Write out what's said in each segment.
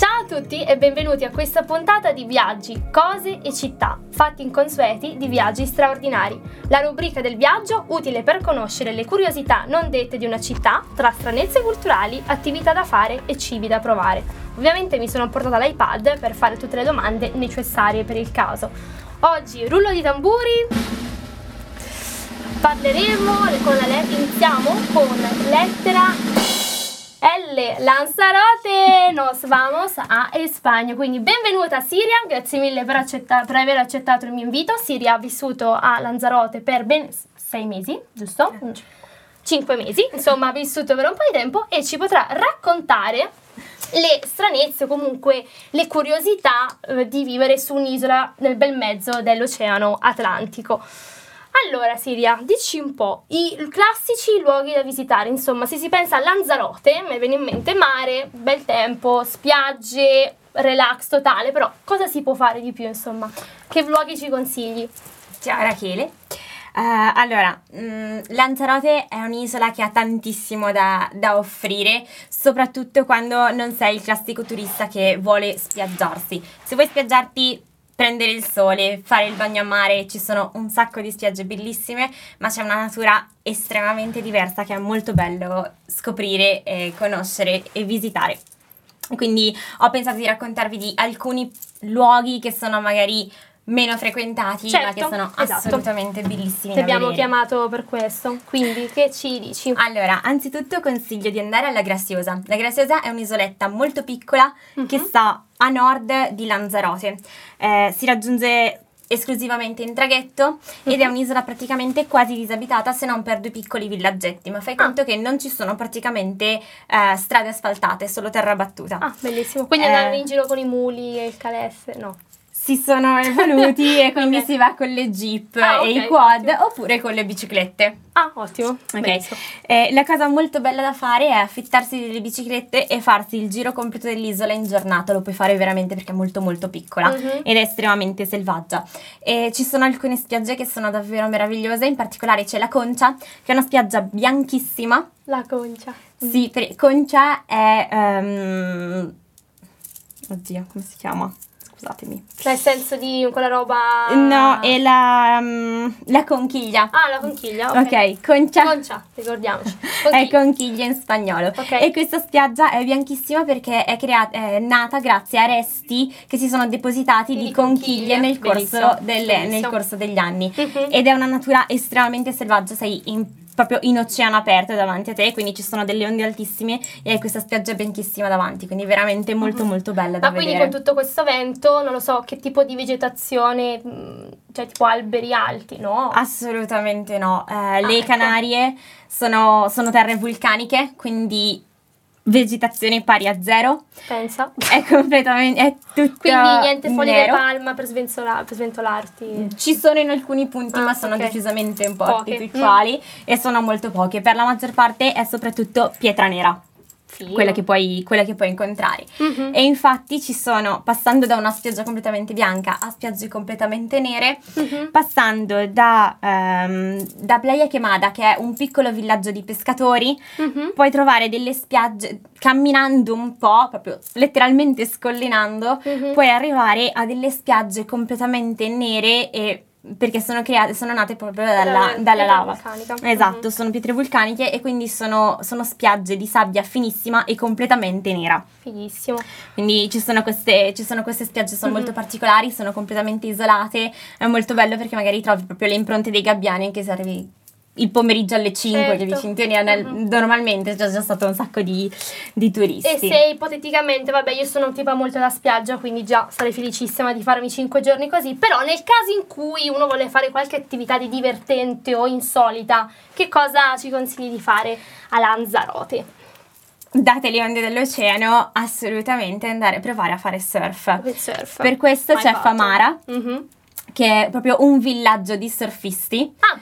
Ciao a tutti e benvenuti a questa puntata di Viaggi, cose e città, fatti inconsueti di viaggi straordinari. La rubrica del viaggio utile per conoscere le curiosità non dette di una città, tra stranezze culturali, attività da fare e cibi da provare. Ovviamente mi sono portata l'iPad per fare tutte le domande necessarie per il caso. Oggi rullo di tamburi. Parleremo con la lettera, iniziamo con lettera L. Lanzarote, nos vamos a Spagna. Quindi benvenuta Siria, grazie mille per, accetta- per, aver accettato il mio invito. Siria ha vissuto a Lanzarote per ben sei mesi, giusto? Cinque mesi, insomma ha vissuto per un po' di tempo e ci potrà raccontare le stranezze o comunque le curiosità eh, di vivere su un'isola nel bel mezzo dell'Oceano Atlantico. Allora, Siria, dici un po' i classici luoghi da visitare. Insomma, se si pensa a Lanzarote, mi viene in mente mare, bel tempo, spiagge, relax totale. Però, cosa si può fare di più, insomma? Che luoghi ci consigli? Ciao Rachele. Uh, allora, mh, mm, Lanzarote è un'isola che ha tantissimo da, da, offrire, soprattutto quando non sei il classico turista che vuole spiaggiarsi. Se vuoi spiaggiarti prendere il sole, fare il bagno a mare, ci sono un sacco di spiagge bellissime, ma c'è una natura estremamente diversa che è molto bello scoprire, e conoscere e visitare. Quindi ho pensato di raccontarvi di alcuni luoghi che sono magari meno frequentati, certo, ma che sono esatto. assolutamente bellissimi. Ti abbiamo vedere. chiamato per questo, quindi che ci dici? Allora, anzitutto consiglio di andare alla Graziosa. La Graziosa è un'isoletta molto piccola uh-huh. che sta a nord di Lanzarote. Eh, si raggiunge esclusivamente in traghetto ed uh-huh. è mhm. un'isola praticamente quasi disabitata se non per due piccoli villaggetti, ma fai ah. conto che non ci sono praticamente eh, strade asfaltate, solo terra battuta. Ah, bellissimo. Quindi eh, andare in giro con i muli e il calesse, no? Si sono evoluti e quindi okay. si va con le jeep ah, okay, e i quad ottimo. oppure con le biciclette. Ah, ottimo. Ok. Eh, la cosa molto bella da fare è affittarsi delle biciclette e farsi il giro completo dell'isola in giornata. Lo puoi fare veramente perché è molto molto piccola uh-huh. ed è estremamente selvaggia. E ci sono alcune spiagge che sono davvero meravigliose, in particolare c'è la Concia, che è una spiaggia bianchissima. La Concia. Sì, per, Concia è... Um, oddio, come si chiama? Scusatemi. Nel senso di quella roba... No, è la, um, la conchiglia. Ah, la conchiglia, ok. Ok, concia. Concia, ricordiamoci. Conchiglia. È conchiglia in spagnolo. Okay. E questa spiaggia è bianchissima perché è, creata, è nata grazie a resti che si sono depositati di, di conchiglie, conchiglie nel, corso delle, nel, corso degli anni. Uh-huh. Ed è una natura estremamente selvaggia, sei in proprio in oceano aperto davanti a te, quindi ci sono delle onde altissime e hai questa spiaggia bianchissima davanti, quindi veramente molto uh-huh. molto bella da Ma vedere. quindi con tutto questo vento, non lo so, che tipo di vegetazione, mm, cioè tipo alberi alti, no? Assolutamente no. Eh, ah, le ecco. Canarie sono, sono terre vulcaniche, quindi vegetazione pari a zero. Pensa. È completamente, è tutto Quindi niente foglie di palma per, svenzola, per, sventolarti? Ci sono in alcuni punti, ah, ma sono okay. decisamente un po' Poche. artificiali mm. e sono molto poche. Per la maggior parte è soprattutto pietra nera quella che, puoi, quella che puoi incontrare. Mm-hmm. E infatti ci sono, passando da una spiaggia completamente bianca a spiagge completamente nere, mm-hmm. passando da, um, da Playa Quemada, che è un piccolo villaggio di pescatori, mm-hmm. puoi trovare delle spiagge, camminando un po', proprio letteralmente scollinando, mm-hmm. puoi arrivare a delle spiagge completamente nere e perché sono create, sono nate proprio dalla, dalla lava. Vulcanica. Esatto, mm-hmm. sono pietre vulcaniche e quindi sono, sono, spiagge di sabbia finissima e completamente nera. Fighissimo. Quindi ci sono queste, ci sono queste spiagge, sono mm-hmm. molto particolari, sono completamente isolate, è molto bello perché magari trovi proprio le impronte dei gabbiani anche se arrivi il pomeriggio alle 5 certo. che vi Cintonia nel, uh-huh. normalmente c'è già stato un sacco di, di, turisti. E se ipoteticamente, vabbè io sono un tipo molto da spiaggia quindi già sarei felicissima di farmi 5 giorni così, però nel caso in cui uno vuole fare qualche attività di divertente o insolita, che cosa ci consigli di fare a Lanzarote? date le onde dell'oceano, assolutamente andare a provare a fare surf. surf. Per questo Mai c'è fatto. Famara, uh-huh. che è proprio un villaggio di surfisti. Ah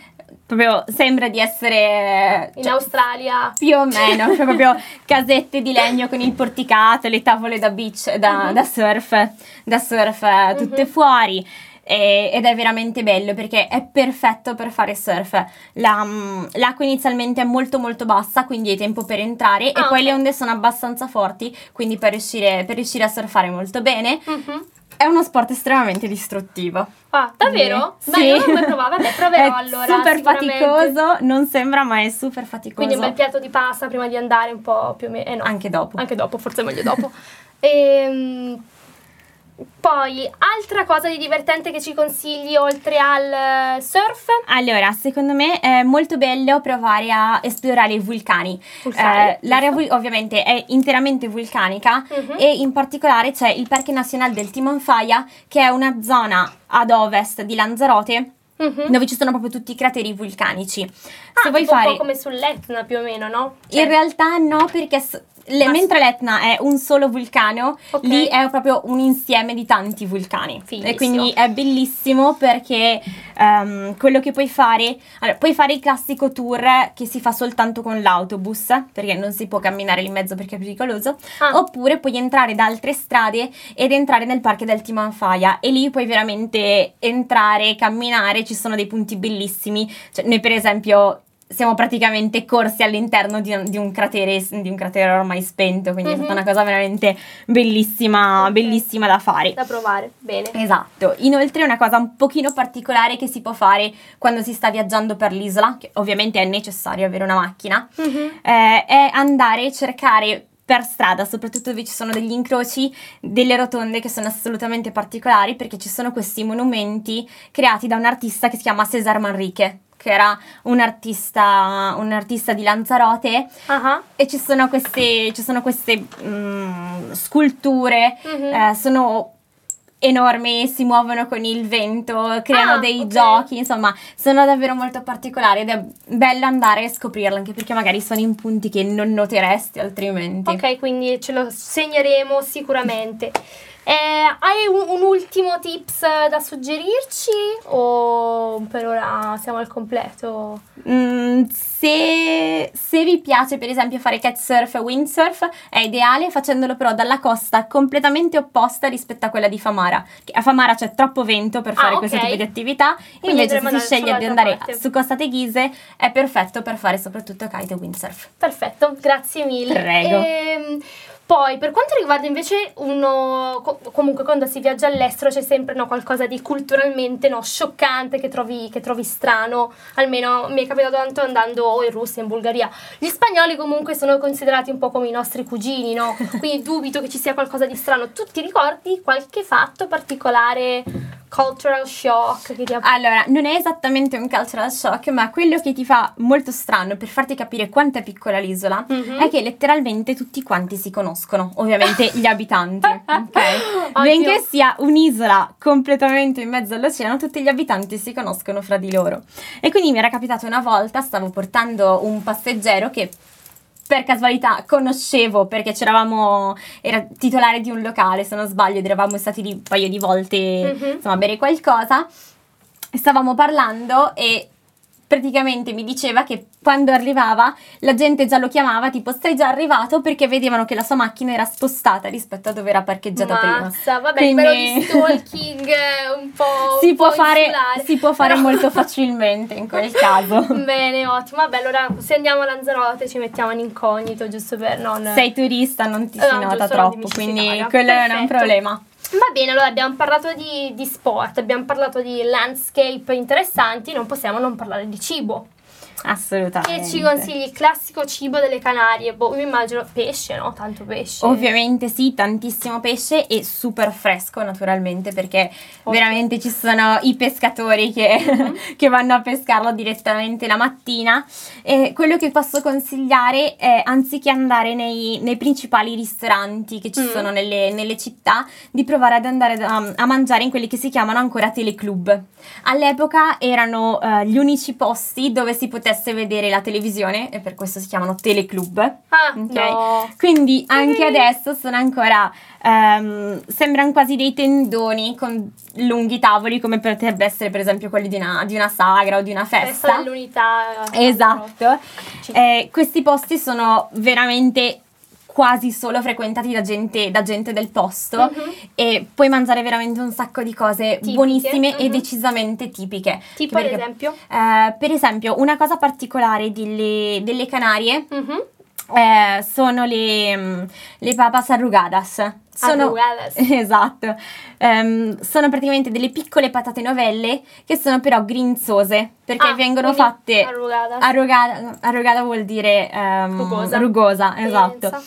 proprio sembra di essere in cioè, Australia più o meno cioè proprio casette di legno con il porticato le tavole da beach da, uh-huh. da surf da surf uh-huh. tutte fuori e, ed è veramente bello perché è perfetto per fare surf. La, mm, l'acqua inizialmente è molto molto bassa, quindi hai tempo per entrare ah, e poi le onde sono abbastanza forti, quindi per riuscire, per riuscire a surfare molto bene. Mm-hmm. È uno sport estremamente distruttivo. Ah, davvero? Sì. Beh, io non mai provato, vabbè, proverò è allora. Super faticoso, non sembra, ma è super faticoso. Quindi un bel piatto di pasta prima di andare un po' più o meno. Eh no. Anche dopo. Anche dopo, forse meglio dopo. ehm poi, altra cosa di divertente che ci consigli oltre al surf? Allora, secondo me è molto bello provare a esplorare i vulcani. vulcani eh, l'area vul- ovviamente è interamente vulcanica uh-huh. e in particolare c'è il Parco Nazionale del Timanfaya che è una zona ad ovest di Lanzarote Uh-huh. dove ci sono proprio tutti i crateri vulcanici. Ah, Se vuoi fare un po' come sull'Etna più o meno, no? Cioè... In realtà no, perché le, ah, mentre l'Etna è un solo vulcano, okay. lì è proprio un insieme di tanti vulcani. Fighissimo. E quindi è bellissimo perché um, quello che puoi fare, allora, puoi fare il classico tour che si fa soltanto con l'autobus, perché non si può camminare lì in mezzo perché è pericoloso, ah. oppure puoi entrare da altre strade ed entrare nel parco del Timanfaya e lì puoi veramente entrare, camminare, ci sono dei punti bellissimi. Cioè, noi per esempio siamo praticamente corsi all'interno di, di, un, cratere, di un cratere ormai spento, quindi mm-hmm. è stata mhm. una cosa veramente bellissima, okay. bellissima da fare. Da provare, bene. Esatto. Inoltre una cosa un pochino particolare che si può fare quando si sta viaggiando per l'isola, che ovviamente è necessario avere una macchina, mm-hmm. eh, è andare a cercare per strada, soprattutto dove ci sono degli incroci, delle rotonde che sono assolutamente particolari perché ci sono questi monumenti creati da un artista che si chiama Cesar Manrique che era un artista, un artista di Lanzarote uh-huh. e ci sono queste, ci sono queste mm, sculture, uh-huh. eh, sono enormi, si muovono con il vento, creano ah, dei okay. giochi, insomma, sono davvero molto particolari ed è bello andare a scoprirle anche perché magari sono in punti che non noteresti altrimenti. Ok, quindi ce lo segneremo sicuramente. Eh, hai un, un, ultimo tips da suggerirci o per ora siamo al completo? Mm, se, se, vi piace per esempio fare kitesurf e windsurf è ideale facendolo però dalla costa completamente opposta rispetto a quella di Famara. A Famara c'è troppo vento per fare ah, questo tipo di attività, Quindi invece se si sceglie di andare parte. su Costa Teghise è perfetto per fare soprattutto kite e windsurf. Perfetto, grazie mille. Prego. Ehm, poi, per quanto riguarda invece uno. comunque, quando si viaggia all'estero c'è sempre no, qualcosa di culturalmente no, scioccante che trovi, che trovi, strano. Almeno mi è capitato tanto andando o in Russia, in Bulgaria. Gli spagnoli, comunque, sono considerati un po' come i nostri cugini, no? Quindi dubito che ci sia qualcosa di strano. Tu ti ricordi qualche fatto particolare? Cultural shock che ti ha... Allora, non è esattamente un cultural shock, ma quello che ti fa molto strano per farti capire quanto è piccola l'isola mm-hmm. è che letteralmente tutti quanti si conoscono, ovviamente gli abitanti, ok? Benché sia un'isola completamente in mezzo all'oceano, tutti gli abitanti si conoscono fra di loro. E quindi mi era capitato una volta, stavo portando un passeggero che per casualità conoscevo perché c'eravamo, era titolare di un locale se non sbaglio ed eravamo stati lì un paio di volte mm-hmm. insomma a bere qualcosa. Stavamo parlando e praticamente mi diceva che quando arrivava la gente già lo chiamava tipo stai già arrivato perché vedevano che la sua macchina era spostata rispetto a dove era parcheggiata Massa, prima. vabbè, Quindi... però di stalking un po', si, un può po fare, si può fare però... molto facilmente in quel caso. Bene, ottimo. Vabbè, allora se andiamo a Lanzarote ci mettiamo in incognito giusto per non... Sei turista, non ti si no, nota troppo, quindi quello non è un problema. Va bene, allora abbiamo parlato di, di sport, abbiamo parlato di landscape interessanti, non possiamo non parlare di cibo. Assolutamente. Che ci consigli il classico cibo delle Canarie? Boh, mi immagino pesce, no? Tanto pesce. Ovviamente sì, tantissimo pesce e super fresco naturalmente perché okay. veramente ci sono i pescatori che, mm-hmm. che, vanno a pescarlo direttamente la mattina. E quello che posso consigliare è anziché andare nei, nei principali ristoranti che ci mm. sono nelle, nelle, città, di provare ad andare a, a, mangiare in quelli che si chiamano ancora teleclub. All'epoca erano uh, gli unici posti dove si poteva potesse vedere la televisione e per questo si chiamano teleclub. Ah, okay? no. Quindi anche adesso sono ancora um, sembrano quasi dei tendoni con lunghi tavoli come potrebbe essere per esempio quelli di una, di una sagra o di una festa. Festa dell'unità. Esatto. Eh, questi posti sono veramente quasi solo frequentati da gente, da gente del posto uh-huh. e puoi mangiare veramente un sacco di cose tipiche. buonissime uh-huh. e decisamente tipiche. Tipo per esempio? Eh, per esempio, una cosa particolare delle, delle Canarie uh-huh. eh, sono le, mm, le papas arrugadas. Sono. Esatto. Um, sono praticamente delle piccole patate novelle che sono però grinzose perché ah, vengono fatte arrugadas. Arrugata, arrugata vuol dire um, rugosa. rugosa esatto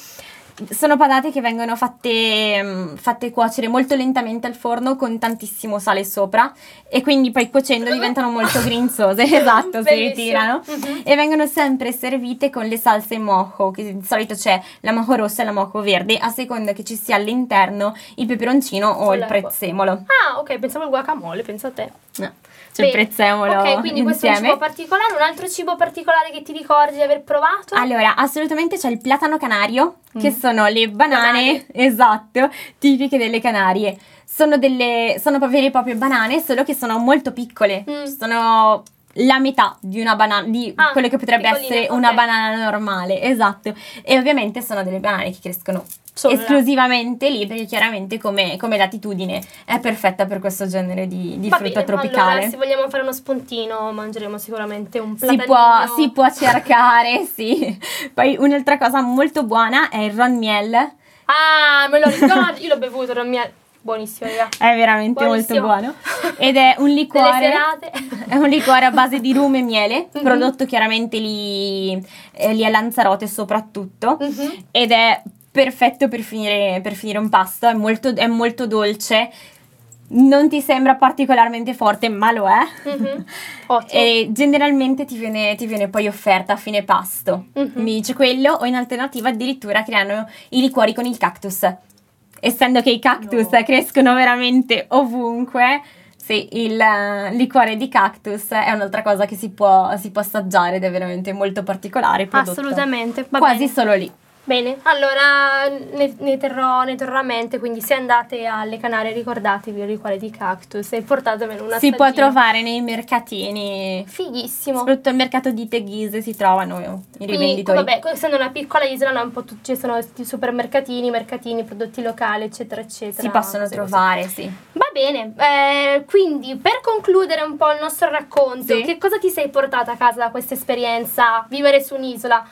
sono patate che vengono fatte, mm, fatte, cuocere molto lentamente al forno con tantissimo sale sopra e quindi poi cuocendo diventano molto grinzose, esatto, si ritirano uh-huh. e vengono sempre servite con le salse mojo, che di solito c'è la mojo rossa e la mojo verde, a seconda che ci sia all'interno il peperoncino o il prezzemolo. Ah, ok, pensavo al guacamole, pensa a te. No. Il prezzemolo. Ok, quindi questo insieme. è un cibo particolare. Un altro cibo particolare che ti ricordi di aver provato? Allora, assolutamente c'è il platano canario, mm. che sono le banane, banane, esatto, tipiche delle Canarie. Sono delle, sono vere e proprie banane, solo che sono molto piccole. Mm. Sono la metà di una banana, di ah, quello che potrebbe essere okay. una banana normale, esatto. E ovviamente sono delle banane che crescono Solo esclusivamente là. lì, perché chiaramente come, come, latitudine è perfetta per questo genere di, di frutta bene, tropicale. Allora, se vogliamo fare uno spuntino, mangeremo sicuramente un platanino. Si può, si può cercare, sì. Poi un'altra cosa molto buona è il ron miel. Ah, me lo ricordo, io l'ho bevuto il ron miel. Buonissimo, raga. È veramente Buonissimo. molto buono. Ed è un liquore. è un liquore a base di rum e miele, mm-hmm. prodotto chiaramente lì, eh, lì, a Lanzarote soprattutto. Mm-hmm. Ed è perfetto per finire, per finire un pasto, è molto, è molto dolce non ti sembra particolarmente forte, ma lo è. Mm-hmm. e generalmente ti viene, ti viene, poi offerta a fine pasto. Mm-hmm. Mi dice quello, o in alternativa addirittura creano i liquori con il cactus essendo che i cactus no. crescono veramente ovunque, sì, il uh, liquore di cactus è un'altra cosa che si può, si può assaggiare ed è veramente molto particolare. Assolutamente, quasi bene. solo lì. Bene, allora ne, ne, terrò, ne, terrò, a mente, quindi se andate alle Canarie ricordatevi il liquore di cactus e portatemelo una Si può trovare nei mercatini. Fighissimo. Soprattutto al mercato di Teghise si trovano i rivenditori. Quindi, vabbè, essendo una piccola isola, tutti, ci sono i supermercatini, mercatini, prodotti locali, eccetera, eccetera. Si possono trovare, così. sì. Va bene, eh, quindi per concludere un po' il nostro racconto, sì. che cosa ti sei portata a casa da questa esperienza, vivere su un'isola?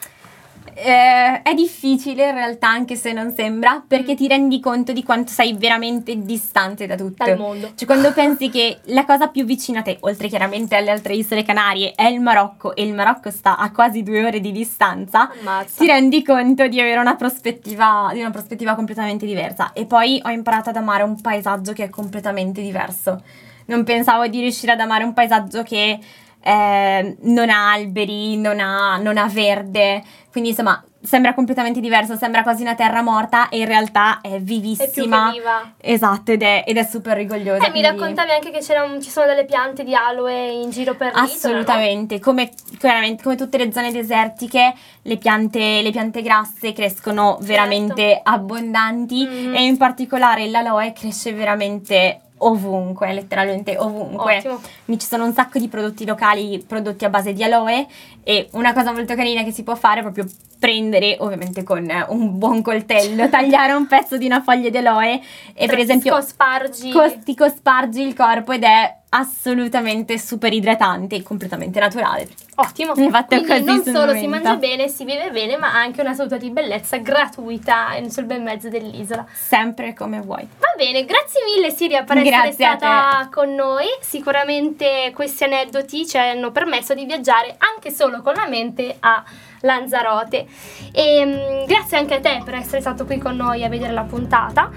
Eh, è difficile in realtà, anche se non sembra, perché mm. ti rendi conto di quanto sei veramente distante da tutto. Dal mondo. Cioè, quando pensi che la cosa più vicina a te, oltre chiaramente alle altre isole Canarie, è il Marocco e il Marocco sta a quasi due ore di distanza, Ammazza. ti rendi conto di avere una prospettiva, di una prospettiva completamente diversa. E poi ho imparato ad amare un paesaggio che è completamente diverso. Non pensavo di riuscire ad amare un paesaggio che eh, non ha alberi, non ha, non ha verde, quindi insomma sembra completamente diverso, sembra quasi una terra morta e in realtà è vivissima. È viva. Esatto, ed è, ed è super rigogliosa. E eh, quindi... mi raccontavi anche che un, ci sono delle piante di aloe in giro per l'isola, Assolutamente, no? come, come, tutte le zone desertiche, le piante, le piante grasse crescono veramente certo. abbondanti mm-hmm. e in particolare l'aloe cresce veramente ovunque, letteralmente ovunque. Ottimo. Ci sono un sacco di prodotti locali prodotti a base di aloe e una cosa molto carina che si può fare è proprio prendere, ovviamente con un buon coltello, tagliare un pezzo di una foglia di aloe e per esempio cospargi. Cos- ti cospargi il corpo ed è assolutamente super idratante e completamente naturale. Ottimo. Infatti Quindi non solo si mangia bene, si vive bene, ma anche una salute di bellezza gratuita sul bel mezzo dell'isola. Sempre come vuoi. Va bene, grazie mille Siria per grazie essere stata con noi. Sicuramente questi aneddoti ci hanno permesso di viaggiare anche solo con la mente a Lanzarote. E um, grazie anche a te per essere stato qui con noi a vedere la puntata.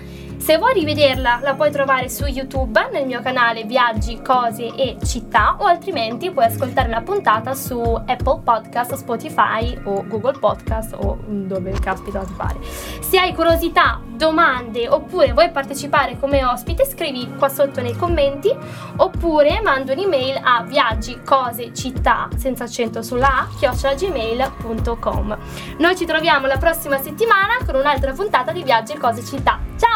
Se vuoi rivederla la puoi trovare su YouTube nel mio canale Viaggi, Cose e Città o altrimenti puoi ascoltare la puntata su Apple Podcast, Spotify o Google Podcast o dove caspita ti pare. Se hai curiosità, domande oppure vuoi partecipare come ospite scrivi qua sotto nei commenti oppure manda un'email a viaggi, cose, città senza accento sulla A chiocciolagmail.com Noi ci troviamo la prossima settimana con un'altra puntata di Viaggi, Cose, Città. Ciao!